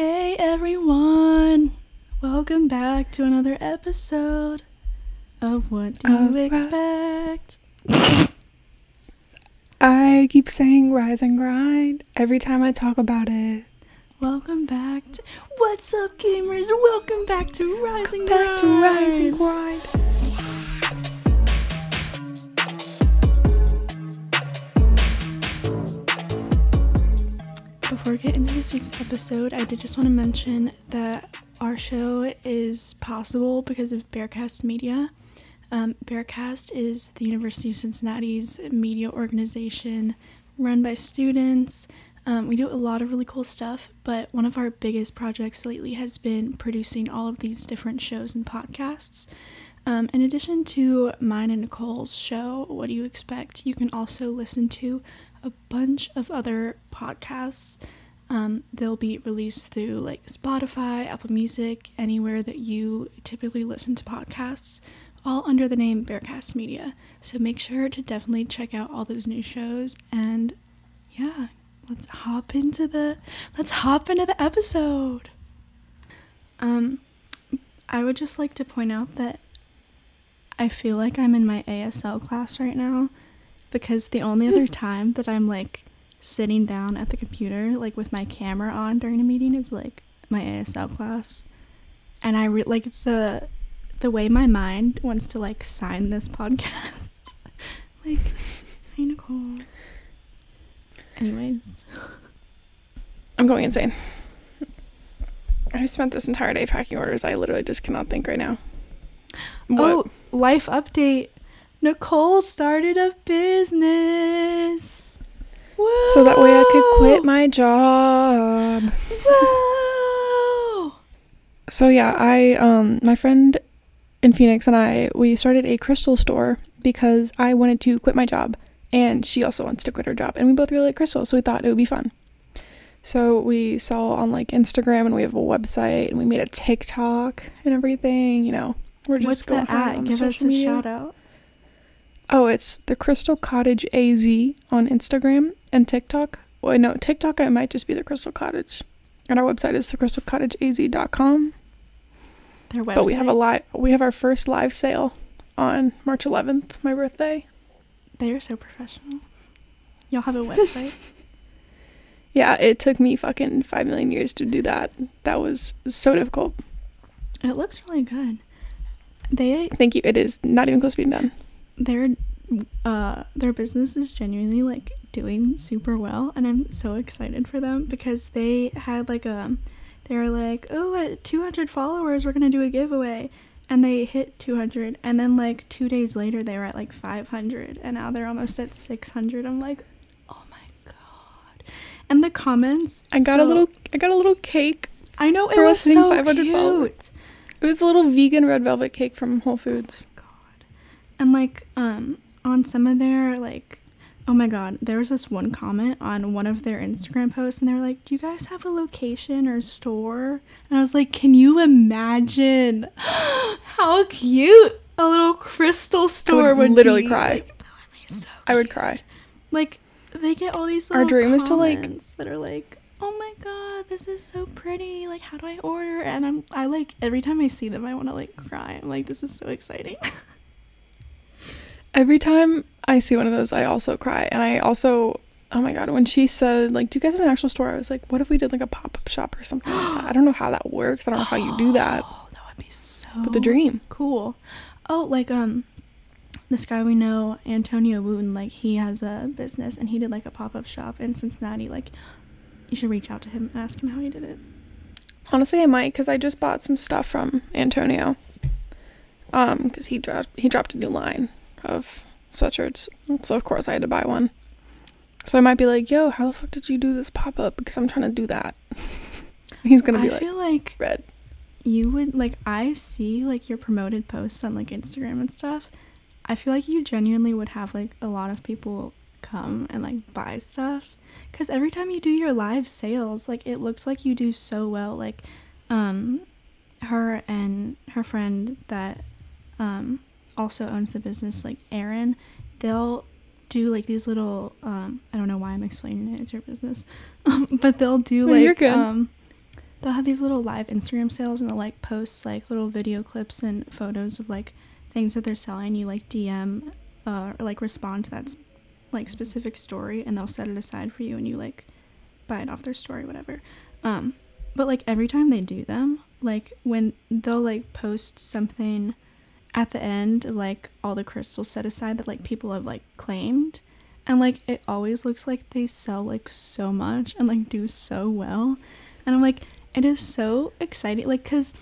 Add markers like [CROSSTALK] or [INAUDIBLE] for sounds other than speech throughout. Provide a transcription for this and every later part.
Hey everyone! Welcome back to another episode of What Do You Alright. Expect? I keep saying rise and grind every time I talk about it. Welcome back to What's up gamers? Welcome back to Rising Back to rise and grind. Before we get into this week's episode, I did just want to mention that our show is possible because of Bearcast Media. Um, Bearcast is the University of Cincinnati's media organization run by students. Um, we do a lot of really cool stuff, but one of our biggest projects lately has been producing all of these different shows and podcasts. Um, in addition to mine and Nicole's show, What Do You Expect? You can also listen to a bunch of other podcasts. Um, they'll be released through like Spotify, Apple Music, anywhere that you typically listen to podcasts, all under the name Bearcast Media. So make sure to definitely check out all those new shows and yeah, let's hop into the let's hop into the episode. Um I would just like to point out that I feel like I'm in my ASL class right now because the only other [LAUGHS] time that I'm like sitting down at the computer like with my camera on during a meeting is like my ASL class. And I re- like the the way my mind wants to like sign this podcast. [LAUGHS] like, hey Nicole. Anyways, I'm going insane. I spent this entire day packing orders. I literally just cannot think right now. What? oh, life update. Nicole started a business. So that way I could quit my job. Whoa! So yeah, I um my friend in Phoenix and I we started a crystal store because I wanted to quit my job and she also wants to quit her job and we both really like crystals, so we thought it would be fun. So we sell on like Instagram and we have a website and we made a TikTok and everything, you know. We're just What's going the at? Give us a media. shout out. Oh, it's the Crystal Cottage AZ on Instagram and TikTok. Well, no, TikTok, it might just be the Crystal Cottage. And our website is thecrystalcottageaz.com. Their website. But we have a live, we have our first live sale on March 11th, my birthday. They are so professional. Y'all have a website. [LAUGHS] Yeah, it took me fucking five million years to do that. That was so difficult. it looks really good. They Thank you. It is not even close to being done. Their uh their business is genuinely like doing super well and i'm so excited for them because they had like a they were like oh at 200 followers we're gonna do a giveaway and they hit 200 and then like two days later they were at like 500 and now they're almost at 600 i'm like oh my god and the comments I got so- a little, I got a little cake. i know it was so 500 cute followers. It was a little vegan red velvet cake from Whole Foods. And like um on some of their like oh my god there was this one comment on one of their instagram posts and they were like do you guys have a location or store and i was like can you imagine [GASPS] how cute a little crystal store would, literally be? cry. Like, that would be so I would cry. like they get all these Our little dream is to, like- that are like oh my god this is so pretty like how do i order and i'm i like every time i see them i want to like cry i'm like this is so exciting [LAUGHS] Every time I see one of those, I also cry. And I also, oh my God, when she said, like, do you guys have an actual store? I was like, what if we did like a pop up shop or something like that? I don't know how that works. I don't know how you do that. [GASPS] Oh, that would be so But the dream. cool. Oh, like um this guy we know, Antonio Wooten, like he has a business and he did like a pop-up shop in Cincinnati. Like you should reach out to him and ask him how he did it. Honestly, I might because I just bought some stuff from Antonio. Um, because he dropped he dropped a new line of sweatshirts, so of course I had to buy one. So I might be like, "Yo, how the fuck did you do this pop up?" Because I'm trying to do that. [LAUGHS] He's gonna I be like, feel like "Red." you would like I see like your promoted posts on like Instagram and stuff. I feel like you genuinely would have like a lot of people come and like buy stuff cuz every time you do your live sales, like it looks like you do so well like um her and her friend that um also owns the business like Aaron, they'll do like these little um I don't know why I'm explaining it, it's your business. [LAUGHS] Um, but they'll do like um they'll have these little live Instagram sales and they'll like post like little video clips and photos of like things that they're selling. You like DM uh, or like respond to that like specific story and they'll set it aside for you and you like buy it off their story, whatever. Um, but like every time they do them, like when they'll like post something at the end of like all the crystals set aside that like people have like claimed. And like it always looks like they sell like so much and like do so well. And i'm like it is so exciting like because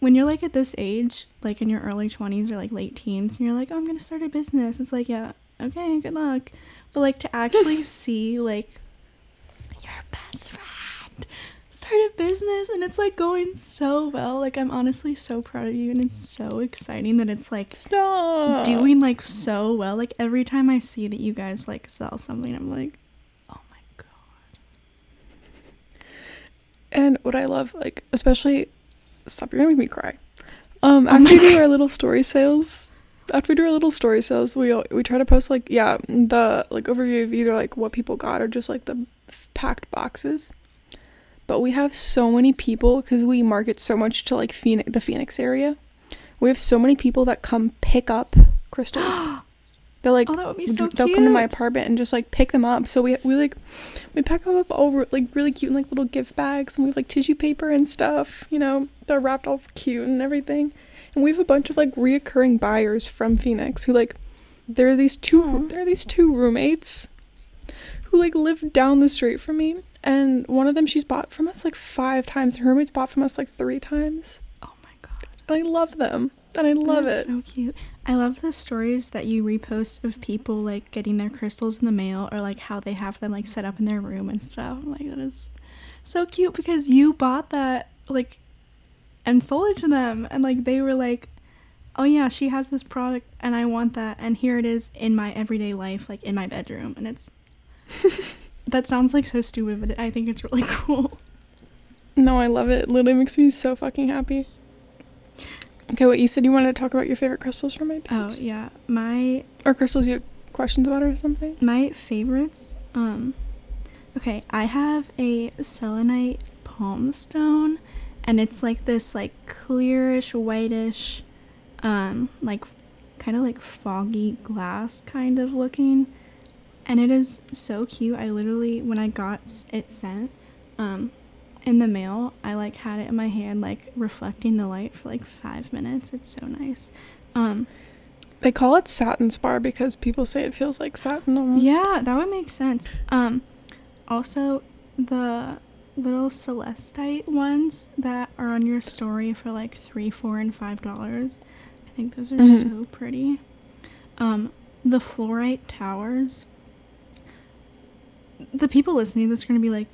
when you're like at this age like in your early 20s or like late teens and you're like oh i'm gonna start a business it's like yeah okay good luck. But like to actually [LAUGHS] see like your best friend start a business and it's like going so well like i'm honestly so proud of you and it's so exciting that it's like Stop. doing like so well like every time i see that you guys like sell something i'm like oh my god And what I love, like, especially, stop, you're gonna make me cry. Um, after we do our little story sales, after we do our little story sales, we we try to post like yeah the like overview of either like what people got or just like the packed boxes. But we have so many people because we market so much to like Phoenix, the Phoenix area. We have so many people that come pick up crystals. [GASPS] They're like oh that would be so they'll cute come to my apartment and just like pick them up. So we we like we pack them up all like really cute in like little gift bags, and we have like tissue paper and stuff. You know, they're wrapped all cute and everything. And we have a bunch of like reoccurring buyers from Phoenix who like there are these two Aw. there are these two roommates who like live down the street from me, and one of them she's bought from us like five times. Her roommate's bought from us like three times. oh my god And I love them, and I love That's it. so cute i love the stories that you repost of people like getting their crystals in the mail or like how they have them like set up in their room and stuff like that is so cute because you bought that like and sold it to them and like they were like oh yeah she has this product and i want that and here it is in my everyday life like in my bedroom and it's [LAUGHS] that sounds like so stupid but i think it's really [LAUGHS] cool No, I love it. It literally makes me so fucking happy. Okay, what you said you wanted to talk about your favorite crystals from my page? oh yeah my Or crystals you have questions about or something? My favorites, um, okay, I have a selenite palm stone, and it's like this like clearish, whitish, um, like kind of like foggy glass kind of looking, and it is so cute. I literally when I got it sent, um, in the mail, I like had it in my hand, like reflecting the light for like five minutes. It's so nice. Um, They call it satin spar because people say it feels like satin almost. Yeah, that would make sense. Um, also the little celestite ones that are on your story for like three, four, and five dollars. I think those are Mhm. so pretty. Um, the fluorite towers. The people listening to this are gonna be like,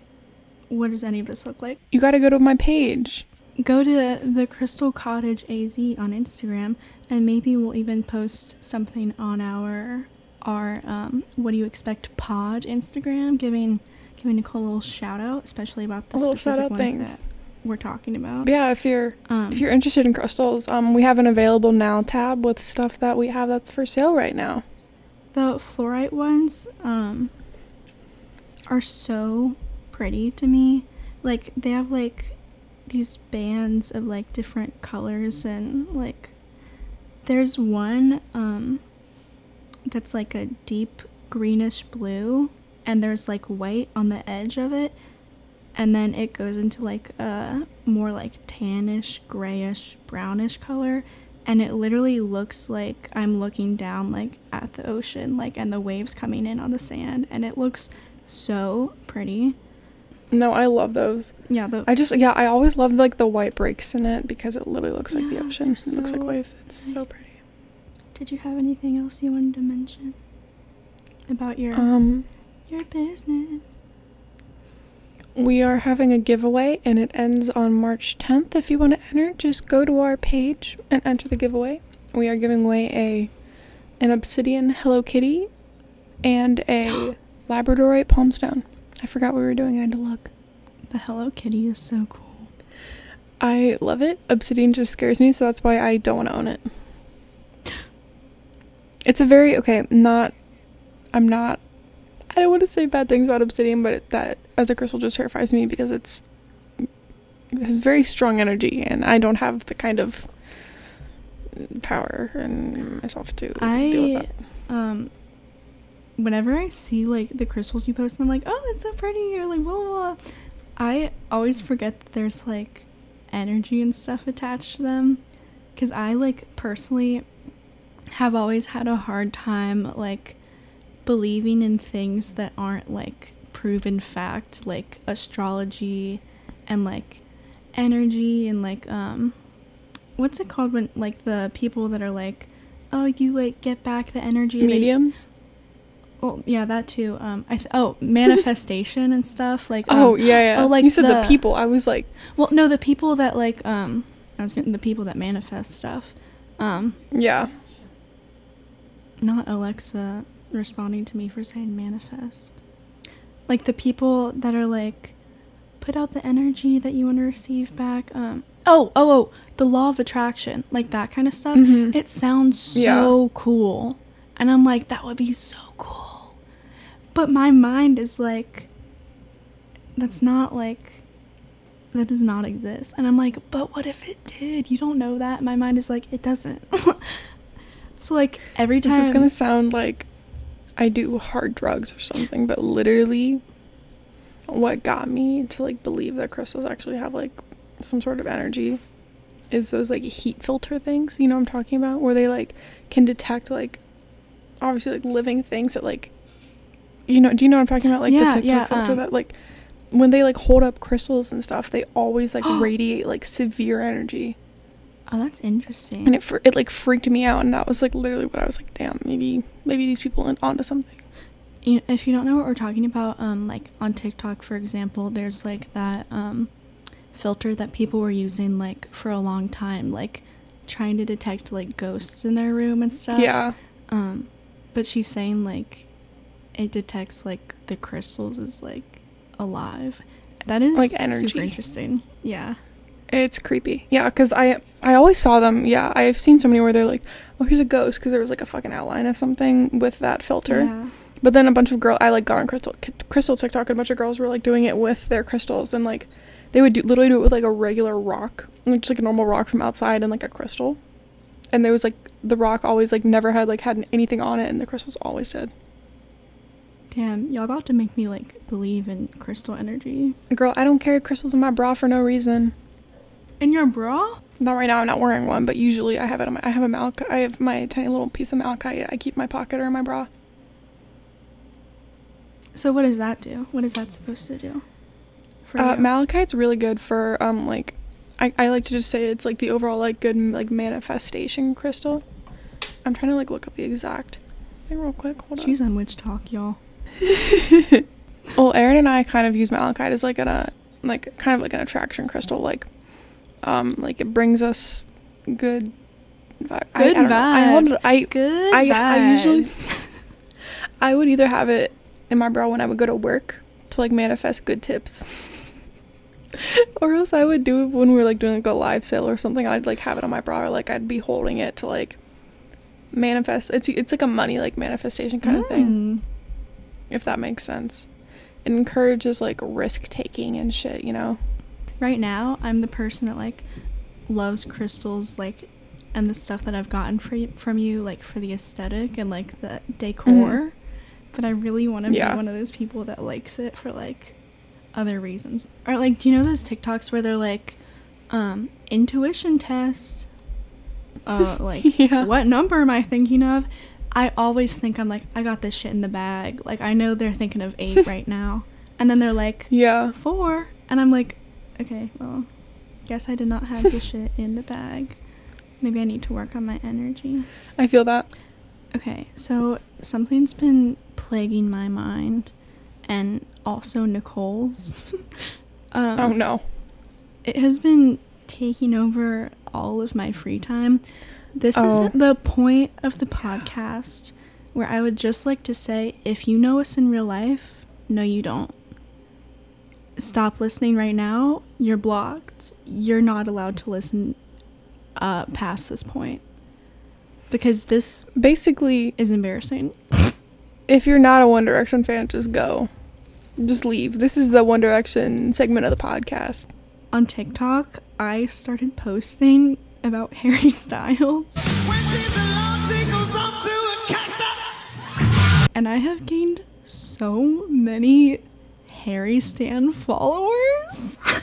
"What does any of this look like?" You gotta go to my page. go to the Crystal Cottage AZ on Instagram, and maybe we'll even post something on our our um, what do you expect pod Instagram, giving giving Nicole a little shout out, especially about the specific ones thanks. that we're talking about. Yeah, if you're Um, if you're interested in crystals, um, we have an available now tab with stuff that we have that's for sale right now. the fluorite ones um, are so pretty to me. Like they have like these bands of like different colors and like there's one um that's like a deep greenish blue and there's like white on the edge of it. And then it goes into like a more like tannish grayish brownish color. And it literally looks like I'm looking down like at the ocean like and the waves coming in on the sand. And it looks so pretty. No, I love those. Yeah, the I just yeah, I always love like the white breaks in it because it literally looks like the ocean. they're It looks like waves. It's so pretty. Did you have anything else you wanted to mention about your Um, your business? we are having a giveaway and it ends on March 10th. If you want to enter, just go to our page and enter the giveaway. We are giving away a an obsidian Hello Kitty and a Labradorite palmstone. I forgot what we were doing. I had to look. The Hello Kitty is so cool. I love it. Obsidian just scares me, so that's why I don't want to own it. [GASPS] It's a very okay, not I'm not I don't want to say bad things about obsidian, but that as a crystal just terrifies me because it's has very strong energy, and I don't have the kind of power in myself to deal with I that. um whenever I see like the crystals you post, I'm like, oh, that's so pretty, or like blah blah. blah. I always forget that there's like energy and stuff attached to them, because I like personally have always had a hard time like believing in things that aren't like proven fact, like astrology and like energy and like um what's it called when like the people that are like oh you like get back the energy Mediums. Well yeah that too um i th- oh manifestation and stuff like um, oh yeah, yeah. oh, like you said the, the- people. I was like, well no the people that like um i was getting the people that manifest stuff um yeah. not alexa responding to me for saying manifest like the people that are like put out the energy that you want to receive back um oh oh oh the law of attraction like that kind of stuff Mhm. It sounds so Yeah. cool. And I'm like, that would be so cool. But my mind is like, that's not like, that does not exist. And I'm like, but what if it did? You don't know that. My mind is like, it doesn't. [LAUGHS] so, like, every time. This is gonna sound like I do hard drugs or something, but literally, what got me to like believe that crystals actually have like some sort of energy is those like heat filter things. You know what I'm talking about, where they like can detect like obviously like living things that like you know. Do you know what I'm talking about? Like Yeah, the TikTok yeah, filter um, that like when they like hold up crystals and stuff, they always like [GASPS] radiate like severe energy. oh, that's interesting. and it fr- it like freaked me out and that was like literally what I was like damn maybe maybe these people are onto something you, if you don't know what we're talking about, um, like on TikTok, for example, there's like that um, filter that people were using like for a long time, like trying to detect like ghosts in their room and stuff. yeah Um, but she's saying like it detects like the crystals is like alive. That is Like energy. super interesting. Yeah. it's creepy yeah because I I always saw them yeah I've seen so many where they're like oh here's a ghost because there was like a fucking outline of something with that filter Yeah. but then a bunch of girl I like got on crystal crystal TikTok and a bunch of girls were like doing it with their crystals and like they would do, literally do it with like a regular rock like just like a normal rock from outside and like a crystal and there was like the rock always like never had like had anything on it and the crystals always did Damn, y'all about to make me like believe in crystal energy. Girl, I don't carry crystals in my bra for no reason. In your bra? Not right now. I'm not wearing one, but usually I have it on my. I have a malachite. I have my tiny little piece of malachite. I keep in my pocket or in my bra. So what does that do? What is that supposed to do? For Uh, you? malachite's really good for um like, I I like to just say it's like the overall like good like manifestation crystal. I'm trying to like look up the exact thing real quick. Hold She's on witch talk, y'all. [LAUGHS] Well, Erin and I kind of use malachite as like an uh, like kind of like an attraction crystal. Like, um, like it brings us good. Vi- Good I. I, vibes. I Good I- I usually- [LAUGHS] I would either have it in my bra when I would go to work to like manifest good tips. [LAUGHS] or else I would do it when we were like doing like a live sale or something. I'd like have it on my bra or like I'd be holding it to like manifest. It's it's like a money like manifestation kind of thing, Mm. If that makes sense. It encourages like risk taking and shit, you know. Right now, I'm the person that like loves crystals, like, and the stuff that I've gotten for from you, like for the aesthetic and like the decor. But I really want to Mm-hmm. Yeah. be one of those people that likes it for like other reasons. Or like, do you know those TikToks where they're like, um, intuition test? Uh, like, [LAUGHS] Yeah. what number am I thinking of? I always think I'm like, I got this shit in the bag. Like, I know they're thinking of eight [LAUGHS] right now. And then they're like, Yeah. four. And I'm like, okay, well, guess I did not have this [LAUGHS] shit in the bag. Maybe I need to work on my energy. I feel that. Okay, so something's been plaguing my mind and also Nicole's. [LAUGHS] um, oh no. It has been taking over all of my free time. This Oh. is the point of the podcast where I would just like to say if you know us in real life, no, you don't. Stop listening right now. You're blocked. You're not allowed to listen uh, past this point. Because this Basically, is embarrassing. if you're not a One Direction fan, just go. Just leave. This is the One Direction segment of the podcast. on TikTok, I started posting about [LAUGHS] Harry Styles. And I have gained so many Harry Stan followers. [LAUGHS]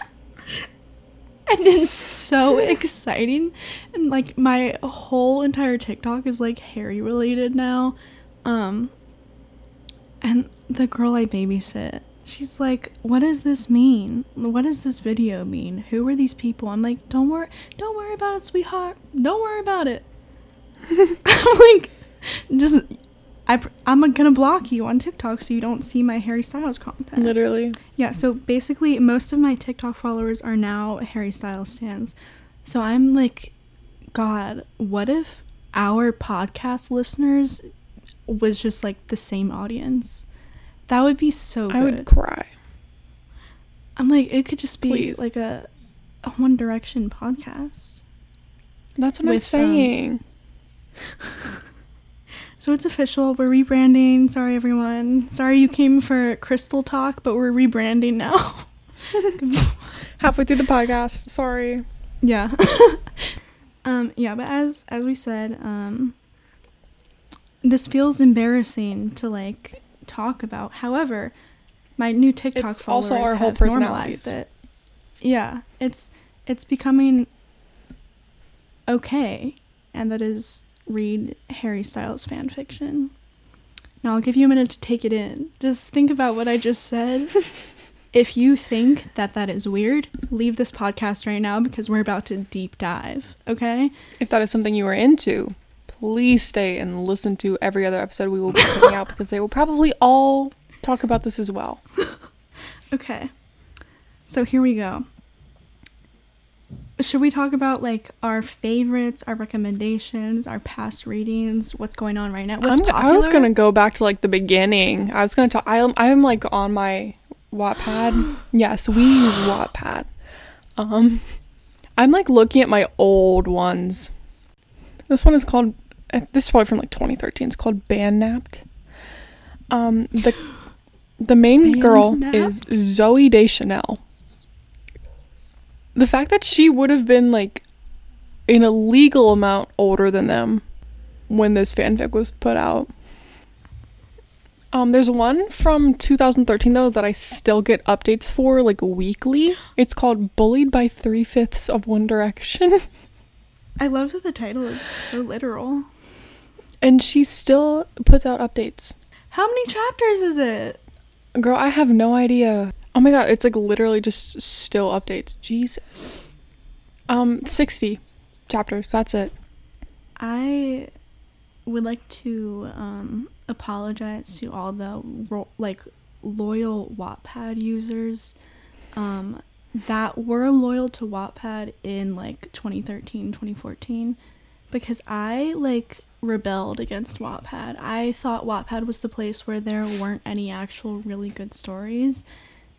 and it's so exciting. And like my whole entire TikTok is like Harry related now. Um and the girl I babysit, she's like, "What does this mean? What does this video mean? Who are these people?" I'm like, "Don't worry, don't worry about it, sweetheart. Don't worry about it." [LAUGHS] I'm like, just I I'm gonna block you on TikTok so you don't see my Harry Styles content. Literally. Yeah. So basically, most of my TikTok followers are now Harry Styles stands. So I'm like, God, what if our podcast listeners was just like the same audience? That would be so good. I would cry. I'm like, it could just be Please. like a, a One Direction podcast. That's what I'm um, saying. [LAUGHS] So it's official. We're rebranding. Sorry, everyone. Sorry you came for Crystal Talk, but we're rebranding now. [LAUGHS] Halfway through the podcast. Sorry. yeah. [LAUGHS] um. Yeah. But as as we said, um. This feels embarrassing to like talk about. However, my new TikTok It's followers also our have personalities. normalized it. Yeah, it's it's becoming okay, and that is read Harry Styles fan fiction. Now I'll give you a minute to take it in. Just think about what I just said. [LAUGHS] if you think that that is weird, leave this podcast right now because we're about to deep dive. Okay? If that is something you are into, please stay and listen to every other episode we will be putting out [LAUGHS] because they will probably all talk about this as well. [LAUGHS] Okay. So here we go. Should we talk about like our favorites, our recommendations, our past readings, what's going on right now? What's I'm, popular? I was gonna go back to like the beginning. I was gonna talk. I'm I'm like on my Wattpad. [GASPS] yes, we use Wattpad. Um, I'm like looking at my old ones. This one is called. This is probably from like 2013. It's called Band Napped. Um, the [GASPS] the main girl is Zooey Deschanel. The fact that she would have been like an illegal amount older than them when this fanfic was put out. Um, there's one from 2013 though that I still get updates for like weekly. It's called "Bullied by Three Fifths of One Direction," [LAUGHS] I love that the title is so literal. And she still puts out updates. How many chapters is it? Girl, I have no idea. Oh my god, it's like literally just still updates. Jesus. Um, 60 chapters. That's it. I would like to um, apologize to all the ro- like loyal Wattpad users um, that were loyal to Wattpad in like 2013, 2014 because I like rebelled against Wattpad. I thought Wattpad was the place where there weren't any actual really good stories.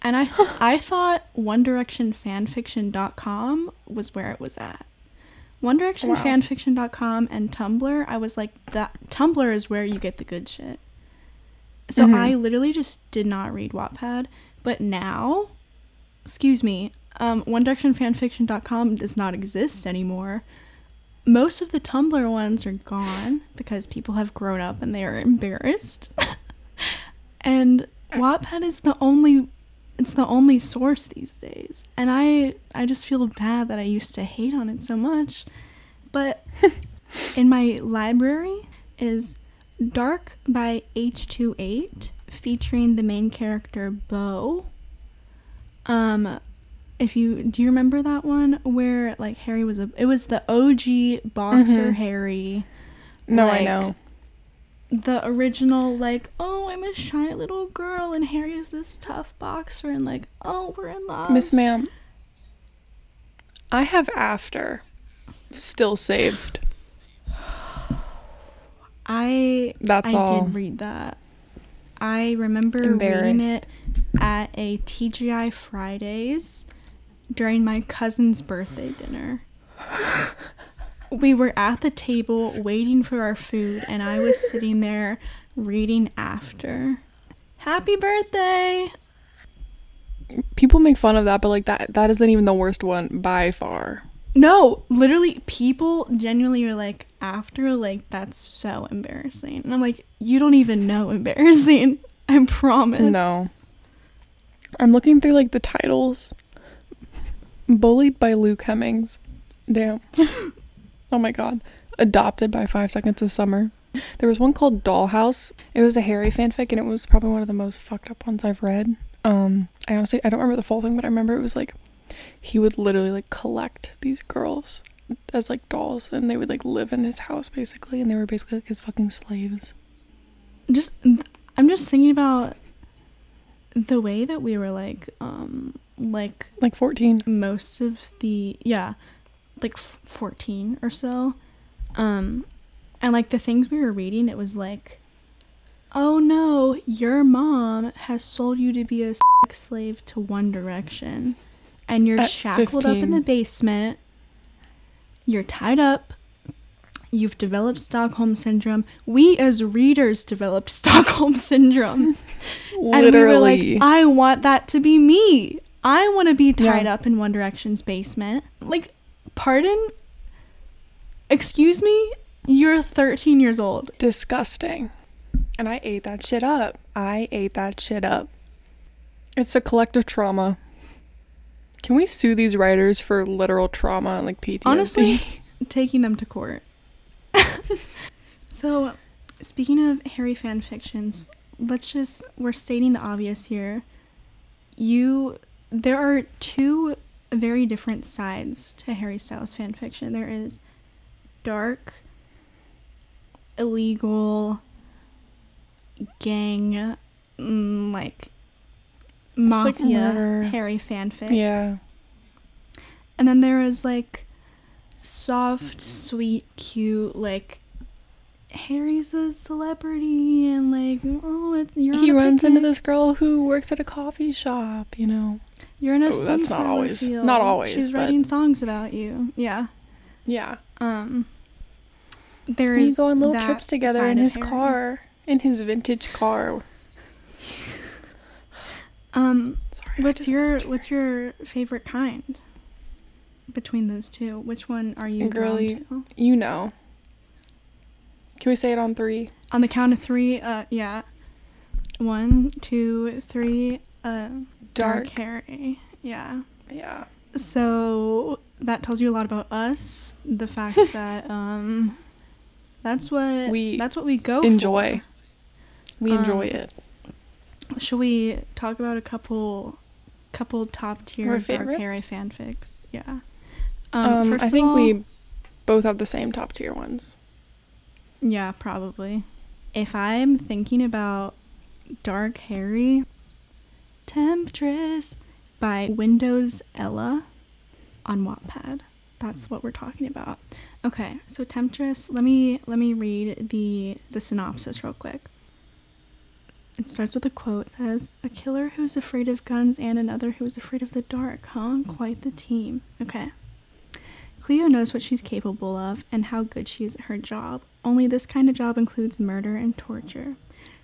And I I thought One Direction fanfiction.com was where it was at. One Direction Wow. and Tumblr, I was like that Tumblr is where you get the good shit. So Mhm. I literally just did not read Wattpad, but now excuse me, um, One Direction fanfiction.com does not exist anymore. Most of the Tumblr ones are gone because people have grown up and they are embarrassed. [LAUGHS] and Wattpad is the only it's the only source these days. And I I just feel bad that I used to hate on it so much. But [LAUGHS] in my library is Dark by H28 featuring the main character Bo. Um if you do you remember that one where like Harry was a it was the OG boxer Mhm. Harry No, Like, I know. the original like oh i'm a shy little girl and harry is this tough boxer and like oh we're in love Miss Ma'am, I have After still saved. [SIGHS] i That's i all. did read that i remember reading it at a tgi fridays during my cousin's birthday dinner we were at the table waiting for our food and i was sitting there reading after happy birthday People make fun of that, but like that that isn't even the worst one by far. No, literally, people genuinely are like, after, like, that's so embarrassing. And I'm like, you don't even know embarrassing. [LAUGHS] I promise. No. I'm looking through like the titles. Bullied by Luke Hemmings. Damn. [LAUGHS] oh my god. Adopted by Five Seconds of Summer. There was one called Dollhouse. It was a Harry fanfic and it was probably one of the most fucked up ones I've read. Um, I honestly I don't remember the full thing, but I remember it was like he would literally like collect these girls as like dolls and they would like live in his house basically and they were basically like his fucking slaves. Just, I'm just thinking about the way that we were like, um, like Like 14. most of the yeah like f- 14 or so um and like the things we were reading it was like oh no your mom has sold you to be a sex slave to one direction and you're At shackled up in the basement you're tied up you've developed stockholm syndrome we as readers developed [LAUGHS] stockholm syndrome and we were like, I want that to be me. I want to be tied Yeah. up in One Direction's basement. Like, pardon? Excuse me? You're 13 years old. disgusting. And I ate that shit up. I ate that shit up. It's a collective trauma. Can we sue these writers for literal trauma and like PTSD? Honestly, taking them to court. [LAUGHS] so, speaking of Harry fan fictions, let's just, we're stating the obvious here. You, there are two very different sides to Harry Styles fan fiction. There is dark, illegal, gang, mm, like like mafia murder. Harry fanfic. yeah. And then there is like soft, sweet, cute, like Harry's a celebrity and like oh it's you're He on a runs into this girl who works at a coffee shop, you know. You're in a Oh, that's not sunflower always- field. not always, She's but- writing songs about you. Yeah. Yeah. Um. There We is go on little that trips together in his Harry. car. In his vintage car. Um. Sorry. What's your What's your favorite kind? Between those two, which one are you Girly. drawn to? You know. Can we say it on three? On the count of three, uh, yeah. One, two, three. Uh, dark, Dark. Harry. Yeah. Yeah. So that tells you a lot about us. The fact [LAUGHS] that um, that's what We that's what we go enjoy. We enjoy Um, it. For. Should we talk about a couple, couple top tier dark? Harry fanfics? Yeah. Um, first I think all- we both have the same top tier ones. Yeah, probably. If I'm thinking about Dark Harry, Temptress by Windows Ella on Wattpad. That's what we're talking about. Okay, so Temptress, let me let me read the the synopsis real quick. It starts with a quote. It says, "A killer who's afraid of guns and another who's afraid of the dark, huh? Quite the team." Okay. Cleo knows what she's capable of and how good she is at her job. Only this kind of job includes murder and torture.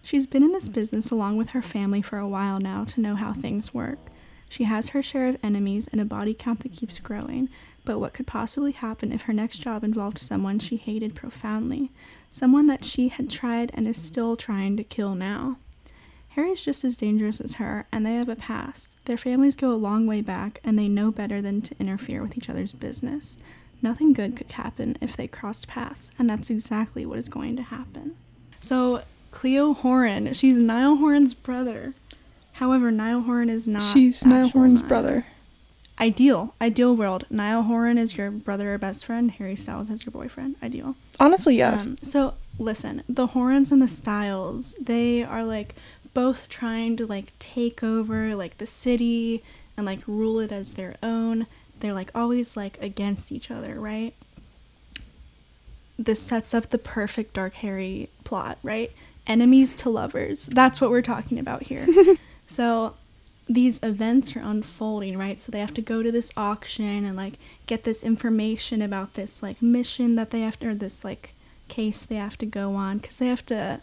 She's been in this business along with her family for a while now to know how things work. She has her share of enemies and a body count that keeps growing, but what could possibly happen if her next job involved someone she hated profoundly? Someone that she had tried and is still trying to kill now. Harry's just as dangerous as her, and they have a past. Their families go a long way back, and they know better than to interfere with each other's business. Nothing good could happen if they crossed paths, and that's exactly what is going to happen. So, Cleo Horan, she's Niall Horan's brother. However, Niall Horan is not. She's Niall Horan's Niall. brother. Ideal, ideal world. Niall Horan is your brother or best friend. Harry Styles is your boyfriend. Ideal. Honestly, yes. Um, so listen, the Horns and the Styles, they are like both trying to like take over like the city and like rule it as their own. They're like always like against each other, right? This sets up the perfect Dark Harry plot, right? Enemies to lovers. That's what we're talking about here. [LAUGHS] so these events are unfolding, right? So they have to go to this auction and like get this information about this like mission that they have to, or this like case they have to go on because they have to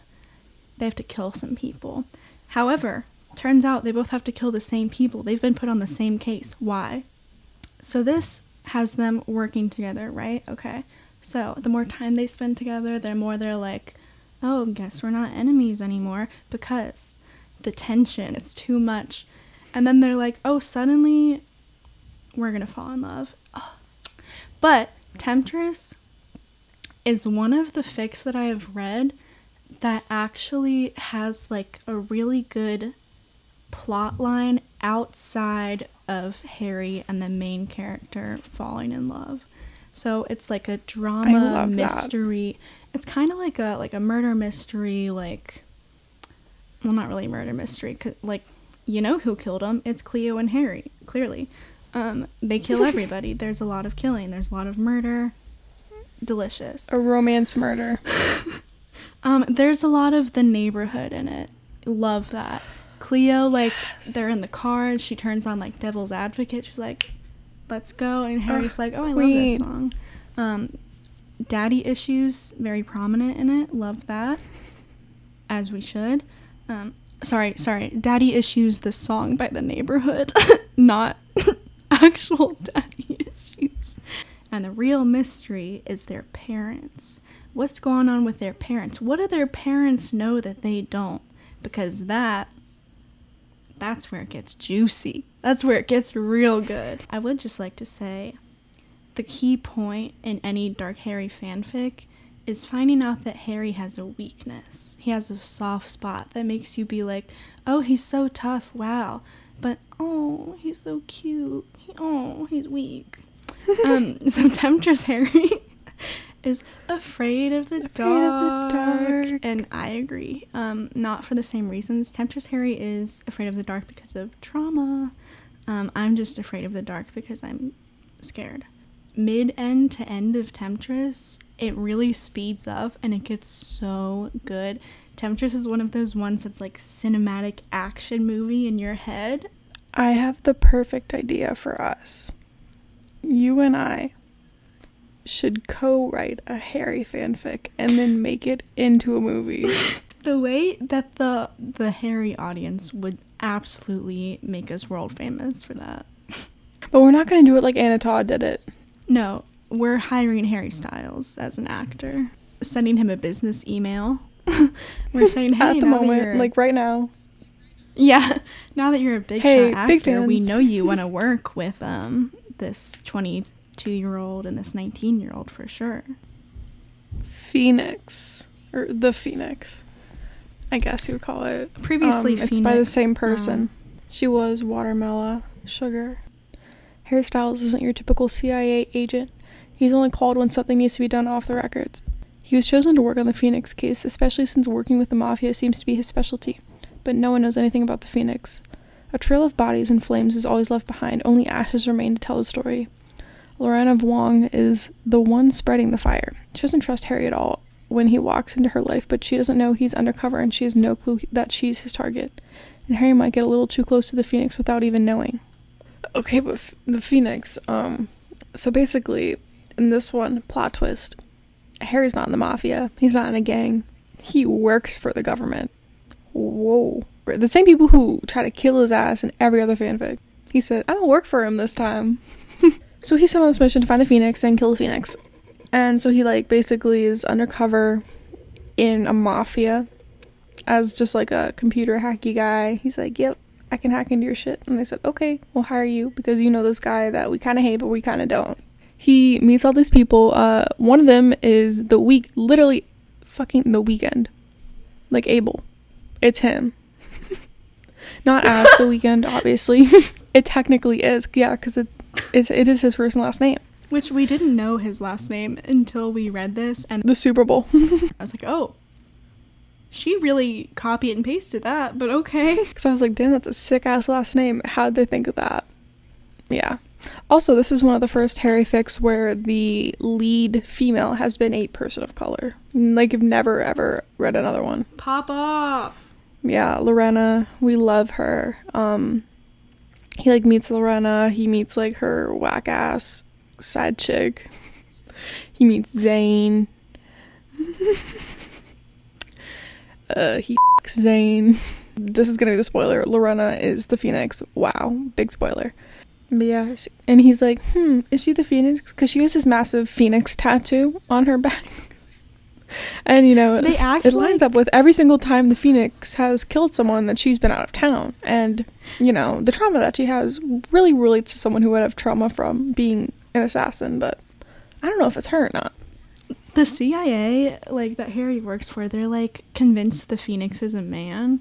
they have to kill some people. However, Turns out they both have to kill the same people. They've been put on the same case. Why? So this has them working together, right? Okay. So the more time they spend together, the more they're like, oh, guess we're not enemies anymore because the tension, it's too much. And then they're like, oh, suddenly we're going to fall in love. But Temptress is one of the fics that I have read that actually has like a really good plot line outside of Harry and the main character falling in love. So it's like a drama mystery. That. It's kind of like a like a murder mystery like well not really murder mystery cause, like you know who killed him? It's Cleo and Harry, clearly. Um they kill [LAUGHS] everybody. There's a lot of killing, there's a lot of murder. Delicious. A romance murder. [LAUGHS] um there's a lot of the neighborhood in it. Love that. Cleo, like, yes. they're in the car and she turns on, like, Devil's Advocate. She's like, let's go. And Harry's like, oh, I love this song. Um, daddy issues, very prominent in it. Love that. As we should. Um, sorry, sorry. Daddy issues, the song by the neighborhood, [LAUGHS] not [LAUGHS] actual daddy issues. And the real mystery is their parents. What's going on with their parents? What do their parents know that they don't? Because that that's where it gets juicy. That's where it gets real good. I would just like to say the key point in any Dark Harry fanfic is finding out that Harry has a weakness. He has a soft spot that makes you be like, oh, he's so tough, wow. But oh, he's so cute. Oh, he's weak. [LAUGHS] um, so [LAUGHS] Temptress Harry is afraid of the, dark, of the dark. And I agree. Um, not for the same reasons. Temptress Harry is afraid of the dark because of trauma. Um, I'm just afraid of the dark because I'm scared. Mid end to end of Temptress, it really speeds up and it gets so good. Temptress is one of those ones that's like cinematic action movie in your head. I have the perfect idea for us. You and I should co-write a Harry fanfic and then make it into a movie. [LAUGHS] the way that the the Harry audience would absolutely make us world famous for that. [LAUGHS] But we're not going to do it like Anna Todd did it. No, we're hiring Harry Styles as an actor, sending him a business email. [LAUGHS] we're saying, "Hey, at the moment, like right now." Yeah, now that you're a big hey, shot actor, we know you want to work with um this 20 two year old and this 19 year old for sure. Phoenix. Or the Phoenix. I guess you would call it. Previously, um, It's by the same person. Um, she was Watermelon Sugar. Harry Styles isn't your typical CIA agent. He's only called when something needs to be done off the records. He was chosen to work on the Phoenix case, especially since working with the Mafia seems to be his specialty. But no one knows anything about the Phoenix. A trail of bodies and flames is always left behind, only ashes remain to tell the story. Lorena Vuong is the one spreading the fire. She doesn't trust Harry at all when he walks into her life, but she doesn't know he's undercover and she has no clue that she's his target. And Harry might get a little too close to the Phoenix without even knowing. Okay, but f- the Phoenix, um, so basically, in this one, plot twist Harry's not in the mafia, he's not in a gang, he works for the government. Whoa. The same people who try to kill his ass in every other fanfic. He said, I don't work for him this time. So he's sent on this mission to find the Phoenix and kill the Phoenix. And so he like basically is undercover in a mafia as just like a computer hacky guy. He's like, "Yep, I can hack into your shit." And they said, "Okay, we'll hire you because you know this guy that we kind of hate but we kind of don't." He meets all these people. Uh one of them is the week literally fucking the Weeknd, Like Abel. It's him. [LAUGHS] Not as the Weeknd, obviously. [LAUGHS] it technically is. Yeah, cuz it it's, it is his first and last name. Which we didn't know his last name until we read this and the Super Bowl. [LAUGHS] I was like, oh, she really copied and pasted that, but okay. [LAUGHS] Because I was like, damn, that's a sick ass last name. How did they think of that? Yeah. Also, this is one of the first Harry fics where the lead female has been a person of color. Like, I've never ever read another one. Pop off. Yeah, Lorena, we love her. Um, he like meets Lorena, he meets like her whack ass side chick. He meets Zayn. [LAUGHS] uh, he f***s Zayn. This is gonna be the spoiler. Lorena is the Phoenix. Wow, big spoiler. But yeah, she, and he's like, hmm, is she the Phoenix? Because she has this massive Phoenix tattoo on her back. [LAUGHS] [LAUGHS] and you know, They act it lines like- up with every single time the Phoenix has killed someone that she's been out of town. And you know, the trauma that she has really relates to someone who would have trauma from being an assassin. But I don't know if it's her or not. The CIA, like that Harry works for, they're like convinced the Phoenix is a man.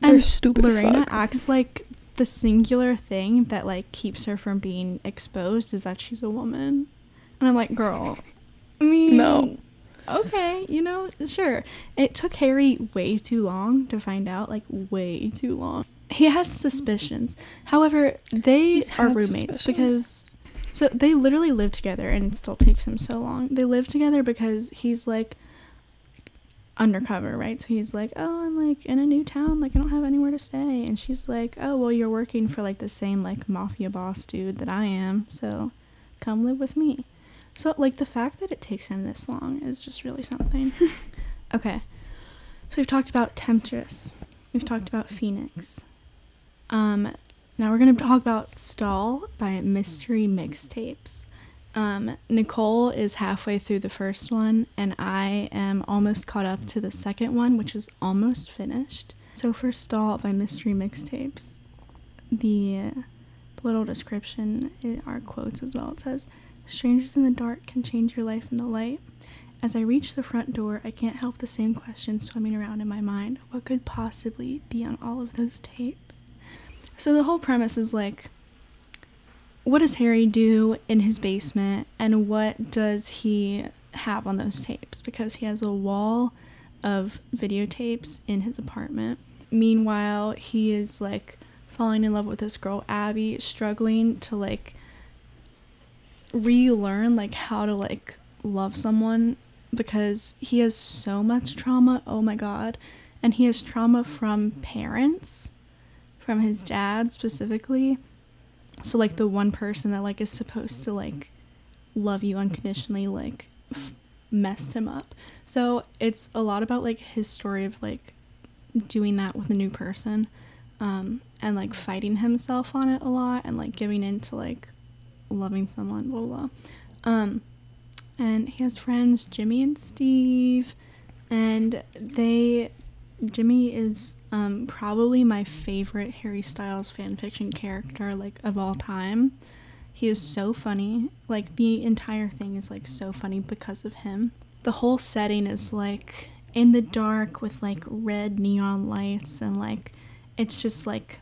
They're And stupid as Lorena acts like the singular thing that like keeps her from being exposed is that she's a woman. And I'm like, girl, I mean, No. Okay, you know, sure. It took Harry way too long to find out, like way too long. He has suspicions. However, they are roommates suspicions. because so they literally live together and it still takes him so long. They live together because he's like undercover, right? So he's like, "Oh, I'm like in a new town, like I don't have anywhere to stay." And she's like, "Oh, well, you're working for like the same like mafia boss dude that I am, so come live with me." So like the fact that it takes him this long is just really something. [LAUGHS] okay. So we've talked about Temptress. We've talked about Phoenix. Um now we're going to talk about Stall by Mystery Mixtapes. Um, Nicole is halfway through the first one, and I am almost caught up to the second one, which is almost finished. So, for Stall by Mystery Mixtapes, the, the little description are quotes as well. It says, "Strangers in the dark can change your life in the light." As I reach the front door, I can't help the same question swimming around in my mind. What could possibly be on all of those tapes? So the whole premise is like, what does Harry do in his basement, and what does he have on those tapes? Because he has a wall of videotapes in his apartment. Meanwhile, he is like falling in love with this girl, Abby, struggling to like relearn like how to like love someone because he has so much trauma. Oh my god. And he has trauma from parents, from his dad specifically. So like the one person that like is supposed to like love you unconditionally like f- messed him up. So it's a lot about like his story of like doing that with a new person um and like fighting himself on it a lot and like giving in to like loving someone blah blah, blah. um and he has friends Jimmy and Steve and they Jimmy is um, probably my favorite Harry Styles fanfiction character like of all time. He is so funny. Like the entire thing is like so funny because of him. The whole setting is like in the dark with like red neon lights and like it's just like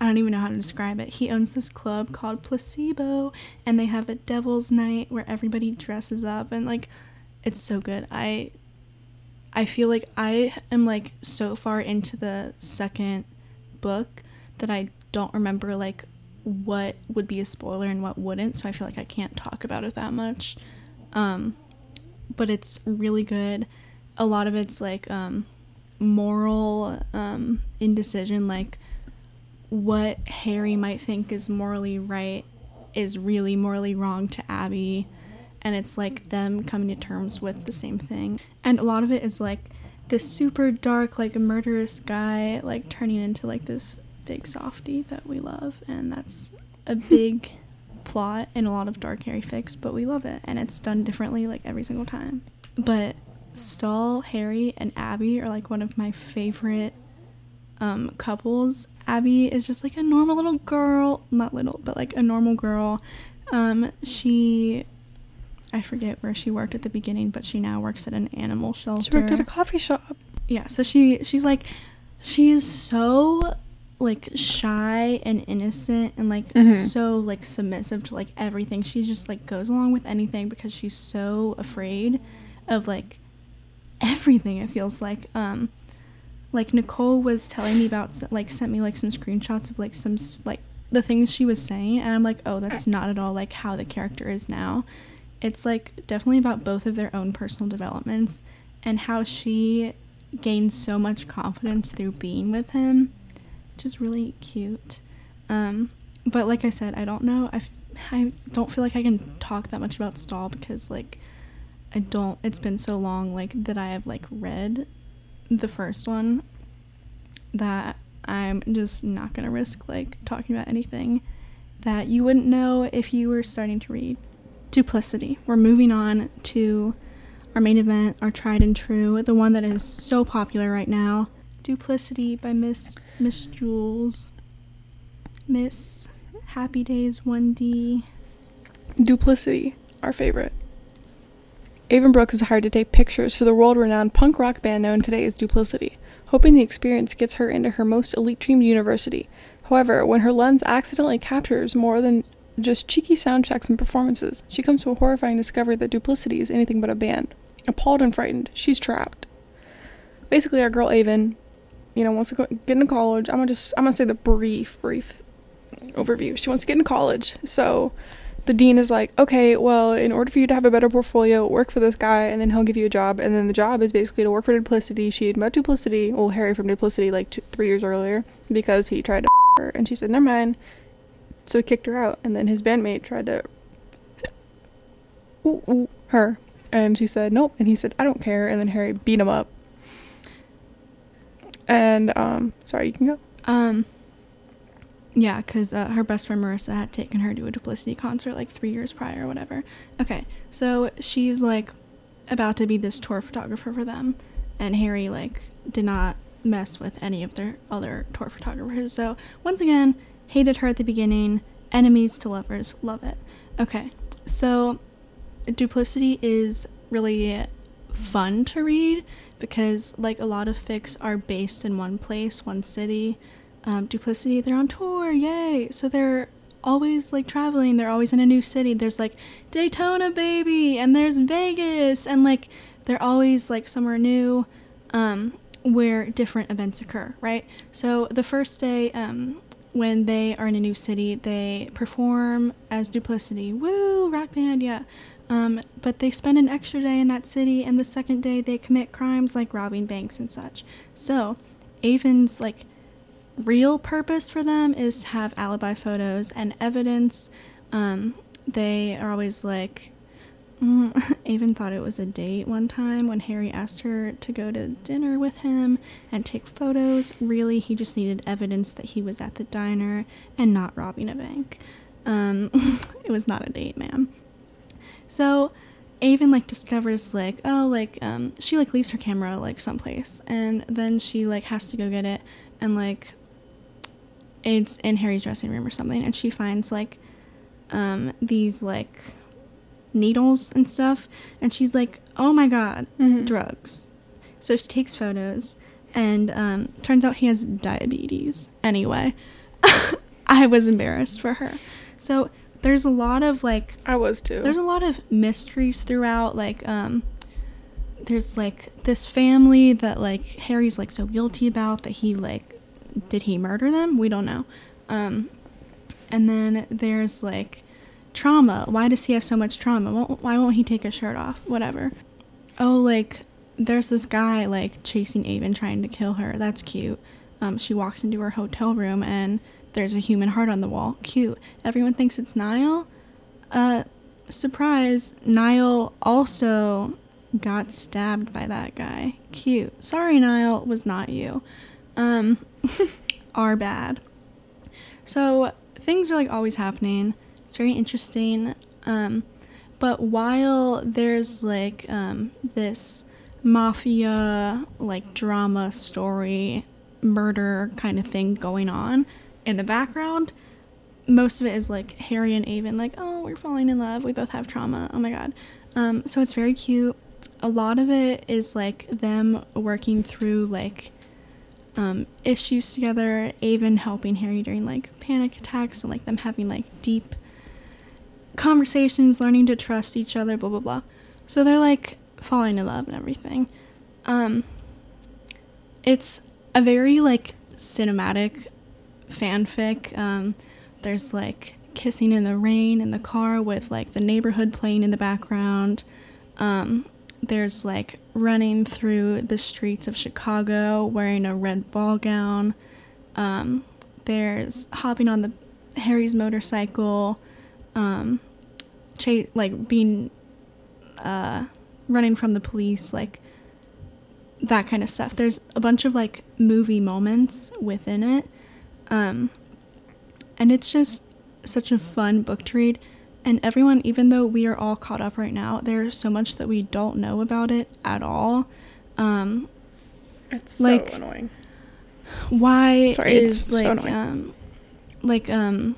I don't even know how to describe it. He owns this club called Placebo and they have a devil's night where everybody dresses up and like it's so good. I I feel like I am like so far into the second book that I don't remember like what would be a spoiler and what wouldn't, so I feel like I can't talk about it that much. Um but it's really good. A lot of it's like um moral um indecision like what Harry might think is morally right is really morally wrong to Abby and it's like them coming to terms with the same thing. And a lot of it is like this super dark, like murderous guy, like turning into like this big softy that we love, and that's a [LAUGHS] big plot in a lot of dark Harry fics, but we love it, and it's done differently like every single time. But Stall, Harry, and Abby are like one of my favorite um, couples. Abby is just like a normal little girl, not little, but like a normal girl. Um, she I forget where she worked at the beginning, but she now works at an animal shelter. She worked at a coffee shop. yeah, so she she's like she is so like shy and innocent and like Mhm. so like submissive to like everything. She just like goes along with anything because she's so afraid of like everything it feels like um like Nicole was telling me about like sent me like some screenshots of like some like the things she was saying and I'm like oh that's not at all like how the character is now. It's like definitely about both of their own personal developments and how she gained so much confidence through being with him which is really cute. Um but like I said I don't know I, I don't feel like I can talk that much about Stall because like I don't it's been so long like that I have like read the first one that I'm just not gonna risk like talking about anything that you wouldn't know if you were starting to read. Duplicity. We're moving on to our main event, our tried and true, the one that is so popular right now. Duplicity by Miss Miss Jules. Miss Happy Days 1D. Duplicity, our favorite. Avon Brooke is hired to take pictures for the world renowned punk rock band known today as Duplicity, hoping the experience gets her into her most elite dreamed university. However, when her lens accidentally captures more than just cheeky sound checks and performances, she comes to a horrifying discovery that Duplicity is anything but a band. Appalled and frightened, she's trapped. Basically, our girl Avon, you know, wants to go, get into college. I'm gonna just, I'm gonna say the brief, brief overview. She wants to get into college, so the dean is like, okay, well, in order for you to have a better portfolio, work for this guy, and then he'll give you a job. And then the job is basically to work for Duplicity. She had met Duplicity, well, Harry from Duplicity, like two, three years earlier because he tried to her, and she said, never mind. So he kicked her out, and then his bandmate tried to ooh, ooh, her, and she said nope, and he said I don't care, and then Harry beat him up. And um, sorry, you can go. Um, yeah, because uh, her best friend Marissa had taken her to a Duplicity concert like three years prior or whatever. Okay, so she's like about to be this tour photographer for them, and Harry like did not mess with any of their other tour photographers. So once again, hated her at the beginning. Enemies to lovers, love it. Okay, so Duplicity is really fun to read because like a lot of fics are based in one place, one city. Um, Duplicity, they're on tour, yay! So they're always like traveling. They're always in a new city. There's like Daytona, baby, and there's Vegas, and like they're always like somewhere new. Um, where different events occur, right? So the first day, um, when they are in a new city, they perform as Duplicity. Woo, rock band, yeah. Um, but they spend an extra day in that city, and the second day they commit crimes like robbing banks and such. So, Avon's like real purpose for them is to have alibi photos and evidence. Um, they are always like, Mm, [LAUGHS] Avon thought it was a date one time when Harry asked her to go to dinner with him and take photos. Really, he just needed evidence that he was at the diner and not robbing a bank. Um, [LAUGHS] it was not a date, ma'am. So, Avon like discovers like oh like um she like leaves her camera like someplace and then she like has to go get it and like it's in Harry's dressing room or something and she finds like um these like needles and stuff. And she's like, oh my God, mm-hmm. drugs. So she takes photos, and um, turns out he has diabetes. Anyway, [LAUGHS] I was embarrassed for her. So there's a lot of like. I was too. There's a lot of mysteries throughout. Like, um, there's like this family that like Harry's like so guilty about that he like did he murder them? We don't know. Um, and then there's like trauma. Why does he have so much trauma? Why won't he take his shirt off? Whatever. Oh, like there's this guy like chasing Avon trying to kill her. That's cute. Um, she walks into her hotel room and there's a human heart on the wall. Cute. Everyone thinks it's Niall. Uh, surprise. Niall also got stabbed by that guy. Cute. Sorry, Niall, was not you. Um, [LAUGHS] are bad. So things are like always happening. It's very interesting. Um, but while there's like um, this mafia, like drama story, murder kind of thing going on in the background, most of it is like Harry and Avon, like, oh, we're falling in love. We both have trauma. Oh my god. Um, so it's very cute. A lot of it is like them working through like um, issues together. Avon helping Harry during like panic attacks and like them having like deep conversations, learning to trust each other, blah blah blah. So they're like falling in love and everything. Um it's a very like cinematic fanfic. Um there's like kissing in the rain in the car with like the Neighbourhood playing in the background. Um there's like running through the streets of Chicago wearing a red ball gown. Um, there's hopping on the Harry's motorcycle um, chase like being uh, running from the police, like that kind of stuff. There's a bunch of like movie moments within it. Um, and it's just such a fun book to read. And everyone, even though we are all caught up right now, there's so much that we don't know about it at all. Um, It's Like- so annoying. why Sorry, it's is so like annoying. um like um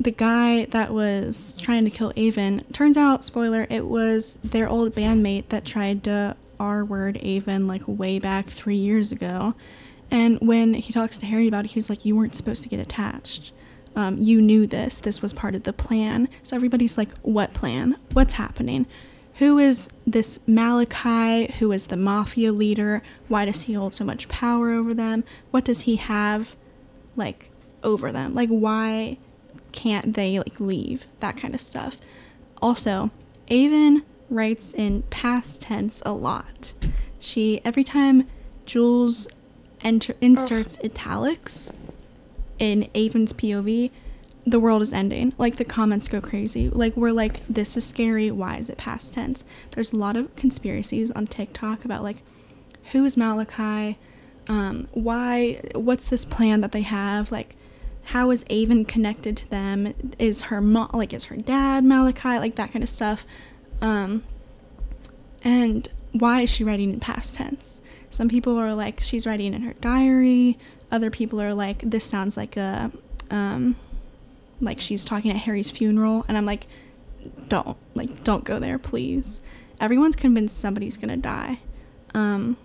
the guy that was trying to kill Avon turns out spoiler it was their old bandmate that tried to R word Avon like way back 3 years ago and when he talks to Harry about it he's like you weren't supposed to get attached um, you knew this this was part of the plan so everybody's like what plan what's happening who is this Malachi? Who is the mafia leader? Why does he hold so much power over them? What does he have like over them? Like why can't they like leave? That kind of stuff. Also, Avon writes in past tense a lot. She every time Jules enter inserts italics in Avon's POV, the world is ending. Like the comments go crazy. Like we're like, this is scary. Why is it past tense? There's a lot of conspiracies on TikTok about like, who is Malachi? Um, why? What's this plan that they have? Like, how is Avon connected to them? Is her mom like is her dad Malachi? Like that kind of stuff. Um, and why is she writing in past tense? Some people are like she's writing in her diary. Other people are like this sounds like a um, like she's talking at Harry's funeral and I'm like don't like don't go there please. Everyone's convinced somebody's to die. Um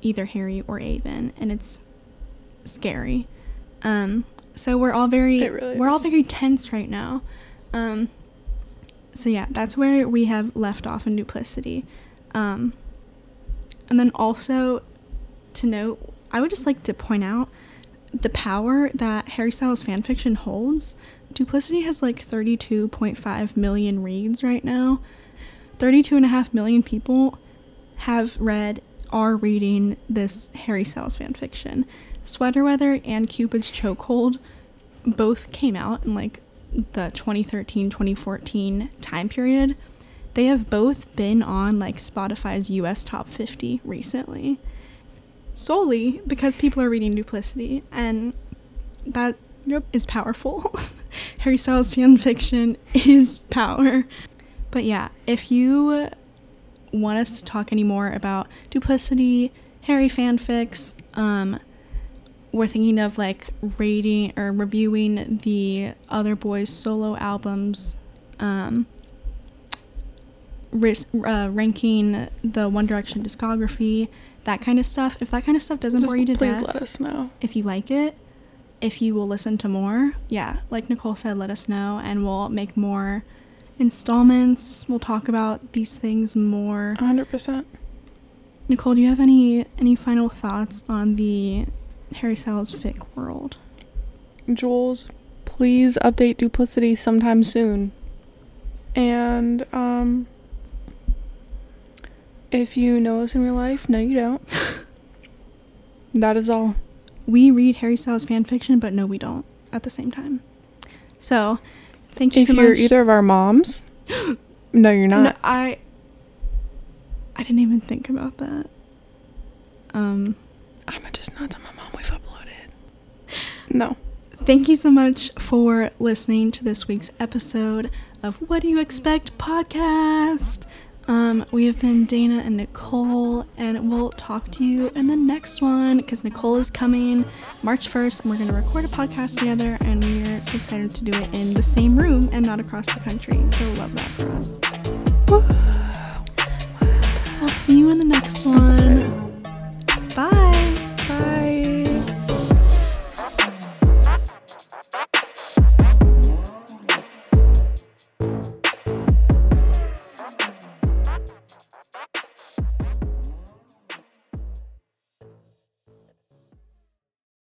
either Harry or Avon and it's scary. Um so we're all very really we're all very tense right now. Um so yeah, that's where we have left off in duplicity. Um and then also to note, I would just like to point out the power that Harry Styles fanfiction holds. Duplicity has like 32.5 million reads right now. 32.5 million people have read, are reading this Harry Styles fanfiction. Sweater Weather and Cupid's Chokehold both came out in like the 2013 2014 time period. They have both been on like Spotify's US top 50 recently solely because people are reading Duplicity, and that Yep. is powerful. [LAUGHS] Harry Styles fan fiction is power. But yeah, if you want us to talk any more about Duplicity, Harry fanfics, um, we're thinking of like rating or reviewing the other boys' solo albums, um, uh, ranking the One Direction discography, that kind of stuff. If that kind of stuff doesn't Just bore you to please death, let us know. if you like it, if you will listen to more, yeah, like Nicole said, let us know and we'll make more installments. We'll talk about these things more. 100%. Nicole, do you have any any final thoughts on the Harry Styles fic world? Jules, please update Duplicity sometime soon. And, um, if you know us in real life, no, you don't. [LAUGHS] that is all. We read Harry Styles fan fiction, but no, we don't at the same time. So, thank you If so you're either of our moms, [GASPS] no, you're No, not. I I didn't even think about that. Um. I'm just not to my mom. We've uploaded. No. Thank you so much for listening to this week's episode of What Do You Expect podcast. Um, we have been Dana and Nicole, and we'll talk to you in the next one because Nicole is coming March 1st, and we're going to record a podcast together, and we're so excited to do it in the same room and not across the country. So, love that for us. I'll see you in the next one.